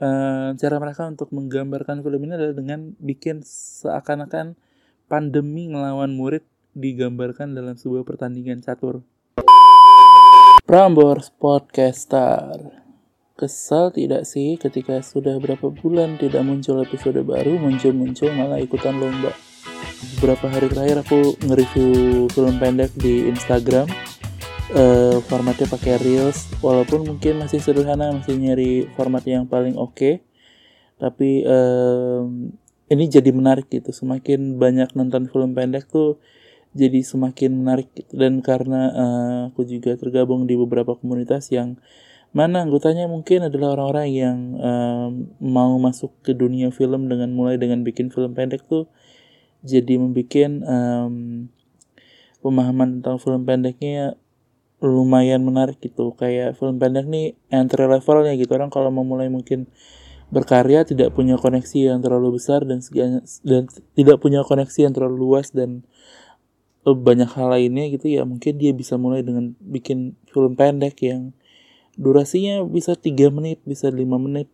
uh, cara mereka untuk menggambarkan film ini adalah dengan bikin seakan-akan pandemi ngelawan murid digambarkan dalam sebuah pertandingan catur. Prambors Podcaster Kesal tidak sih ketika sudah berapa bulan tidak muncul episode baru, muncul-muncul malah ikutan lomba. Beberapa hari terakhir aku nge-review film pendek di Instagram. Uh, formatnya pakai Reels, walaupun mungkin masih sederhana, masih nyari format yang paling oke. Okay. Tapi uh, ini jadi menarik gitu. Semakin banyak nonton film pendek tuh jadi semakin menarik gitu. Dan karena uh, aku juga tergabung di beberapa komunitas yang mana anggotanya mungkin adalah orang-orang yang um, mau masuk ke dunia film dengan mulai dengan bikin film pendek tuh jadi membuat um, pemahaman tentang film pendeknya lumayan menarik gitu. Kayak film pendek nih entry levelnya gitu. Orang kalau mau mulai mungkin berkarya tidak punya koneksi yang terlalu besar dan segala, dan tidak punya koneksi yang terlalu luas dan banyak hal lainnya gitu ya mungkin dia bisa mulai dengan bikin film pendek yang durasinya bisa tiga menit bisa lima menit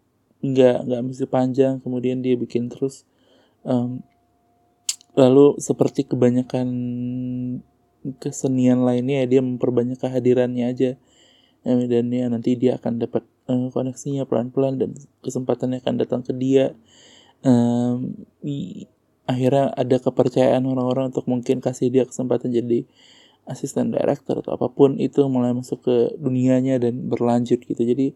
nggak nggak mesti panjang. Kemudian dia bikin terus um, lalu seperti kebanyakan kesenian lainnya dia memperbanyak kehadirannya aja. Dan ya nanti dia akan dapat uh, koneksinya pelan-pelan dan kesempatannya akan datang ke dia. Um, akhirnya ada kepercayaan orang-orang untuk mungkin kasih dia kesempatan jadi asisten director atau apa pun itu mulai masuk ke dunianya dan berlanjut gitu. Jadi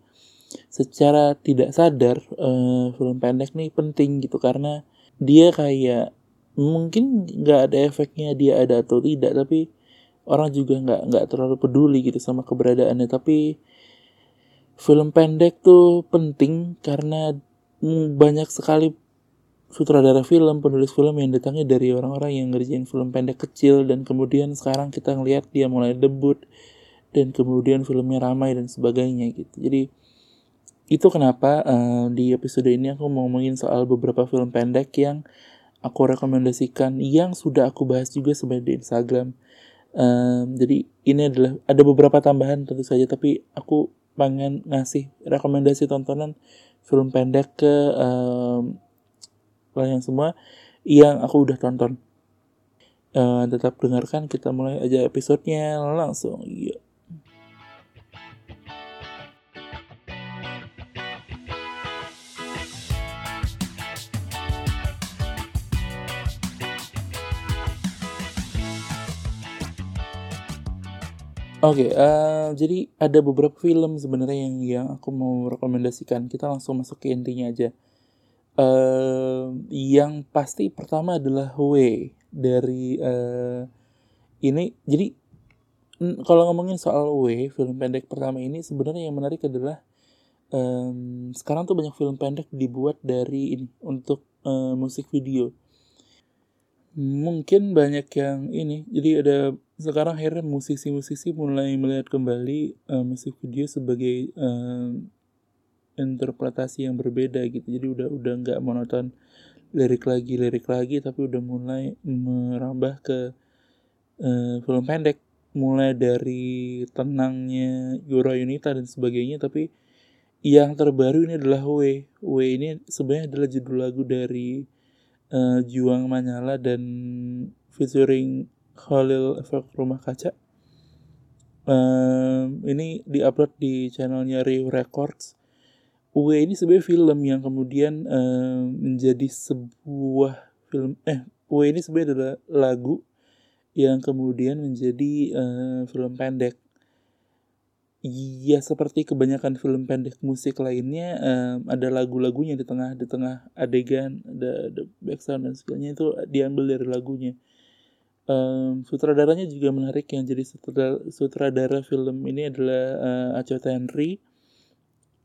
secara tidak sadar uh, film pendek nih penting gitu karena dia kayak mungkin nggak ada efeknya dia ada atau tidak tapi orang juga nggak nggak terlalu peduli gitu sama keberadaannya tapi film pendek tuh penting karena banyak sekali sutradara film, penulis film yang datangnya dari orang-orang yang ngerjain film pendek kecil dan kemudian sekarang kita ngelihat dia mulai debut dan kemudian filmnya ramai dan sebagainya gitu. Jadi itu kenapa uh, di episode ini aku mau ngomongin soal beberapa film pendek yang aku rekomendasikan yang sudah aku bahas juga sebenarnya di Instagram. Um, jadi ini adalah ada beberapa tambahan tentu saja tapi aku pengen ngasih rekomendasi tontonan film pendek ke um, kalian semua yang aku udah tonton. Uh, tetap dengarkan kita mulai aja episodenya langsung. Yuk. Oke, okay, uh, eh, jadi ada beberapa film sebenarnya yang yang aku mau rekomendasikan. Kita langsung masuk ke intinya aja. Uh, yang pasti pertama adalah W dari uh, ini. Jadi kalau ngomongin soal W, film pendek pertama ini sebenarnya yang menarik adalah um, sekarang tuh banyak film pendek dibuat dari ini untuk uh, musik video. Mungkin banyak yang ini. Jadi ada sekarang akhirnya musisi-musisi mulai melihat kembali uh, musik video sebagai uh, interpretasi yang berbeda gitu jadi udah udah nggak monoton lirik lagi lirik lagi tapi udah mulai merambah ke uh, film pendek mulai dari tenangnya Yura Yunita dan sebagainya tapi yang terbaru ini adalah W W ini sebenarnya adalah judul lagu dari uh, Juang Manyala dan featuring Khalil Efek Rumah Kaca um, ini diupload di channelnya Rio Records Uwe ini sebenarnya film yang kemudian uh, menjadi sebuah film eh Uwe ini sebenarnya adalah lagu yang kemudian menjadi uh, film pendek. Ya seperti kebanyakan film pendek musik lainnya um, ada lagu-lagunya di tengah di tengah adegan ada, ada background dan sebagainya itu diambil dari lagunya. Um, sutradaranya juga menarik yang jadi sutradara, sutradara film ini adalah uh, Acho Henry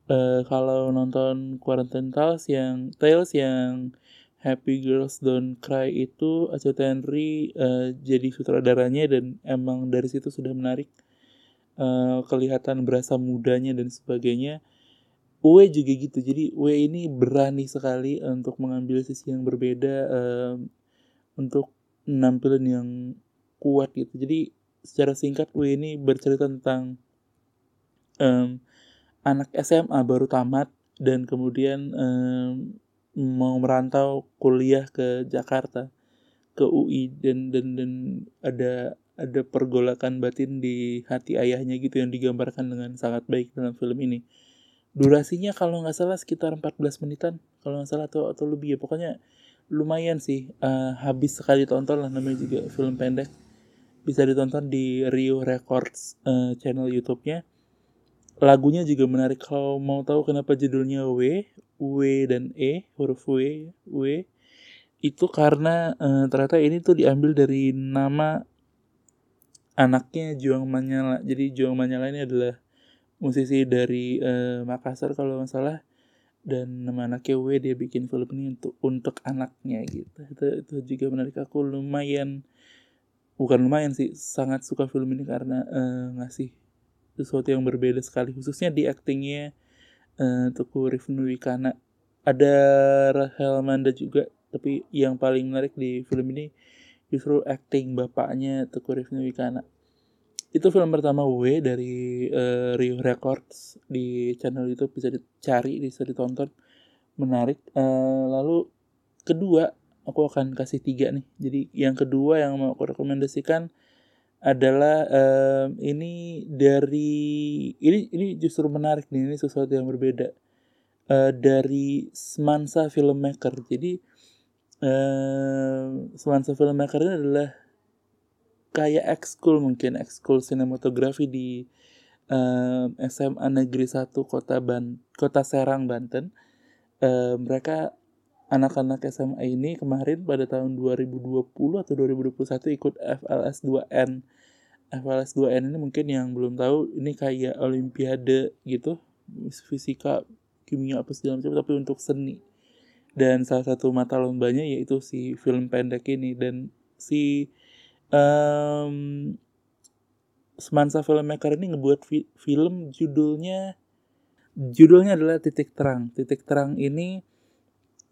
uh, kalau nonton Quarantine Tales yang Tales yang Happy Girls Don't Cry itu Acha Henry uh, jadi sutradaranya dan emang dari situ sudah menarik uh, kelihatan berasa mudanya dan sebagainya. Uwe juga gitu jadi Uwe ini berani sekali untuk mengambil sisi yang berbeda uh, untuk nampilin yang kuat gitu jadi secara singkat Uwe ini bercerita tentang um, anak SMA baru tamat dan kemudian um, mau merantau kuliah ke Jakarta ke UI dan dan dan ada ada pergolakan batin di hati ayahnya gitu yang digambarkan dengan sangat baik dalam film ini. Durasinya kalau nggak salah sekitar 14 menitan kalau nggak salah atau atau lebih ya. Pokoknya lumayan sih uh, habis sekali tonton lah namanya juga film pendek. Bisa ditonton di Rio Records uh, channel YouTube-nya. Lagunya juga menarik. Kalau mau tahu kenapa judulnya W W dan E huruf W W itu karena uh, ternyata ini tuh diambil dari nama anaknya Juang Manyala. Jadi Juang Manyala ini adalah musisi dari uh, Makassar kalau nggak salah. Dan nama anaknya W dia bikin film ini untuk untuk anaknya gitu. Itu itu juga menarik. Aku lumayan bukan lumayan sih sangat suka film ini karena uh, ngasih sesuatu yang berbeda sekali. Khususnya di aktingnya uh, Teguh Rifnu Wikana. Ada Rahel Manda juga tapi yang paling menarik di film ini justru acting bapaknya Teguh Rifnu Wikana. Itu film pertama W dari uh, Rio Records di channel YouTube. Bisa dicari bisa ditonton. Menarik. Uh, lalu kedua aku akan kasih tiga nih. Jadi yang kedua yang mau aku rekomendasikan adalah um, ini dari ini ini justru menarik nih. Ini sesuatu yang berbeda. Uh, dari Semansa Filmmaker. Jadi uh, Filmmaker ini adalah kayak ekskul mungkin ekskul sinematografi di um, SMA Negeri 1 Kota Ban Kota Serang Banten. Um, mereka anak-anak SMA ini kemarin pada tahun 2020 atau 2021 ikut FLS 2N. FLS 2N ini mungkin yang belum tahu ini kayak olimpiade gitu, fisika, kimia apa segala macam tapi untuk seni. Dan salah satu mata lombanya yaitu si film pendek ini. Dan si um, Semansa filmmaker ini ngebuat fi film judulnya judulnya adalah titik terang. Titik terang ini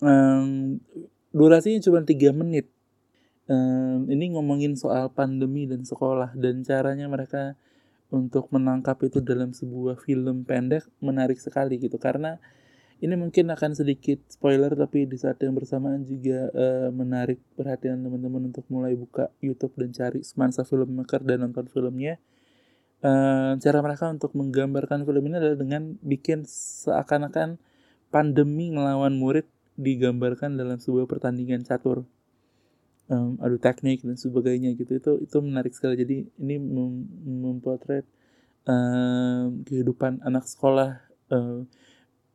um, durasinya cuma tiga menit. Um, ini ngomongin soal pandemi dan sekolah dan caranya mereka untuk menangkap itu dalam sebuah film pendek menarik sekali gitu. Karena ini mungkin akan sedikit spoiler tapi di saat yang bersamaan juga uh, menarik perhatian teman-teman untuk mulai buka YouTube dan cari Semansa Filmmaker dan nonton filmnya. Uh, cara mereka untuk menggambarkan film ini adalah dengan bikin seakan-akan pandemi ngelawan murid digambarkan dalam sebuah pertandingan catur. Um, adu teknik dan sebagainya gitu itu itu menarik sekali jadi ini mem mempotret kehidupan anak sekolah uh,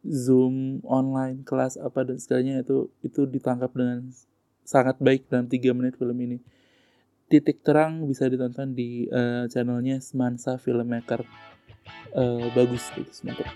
Zoom online kelas apa dan segalanya itu itu ditangkap dengan sangat baik dalam tiga menit film ini. Titik terang bisa ditonton di uh, channelnya Semansa Filmmaker. Uh, bagus, bagus mantap.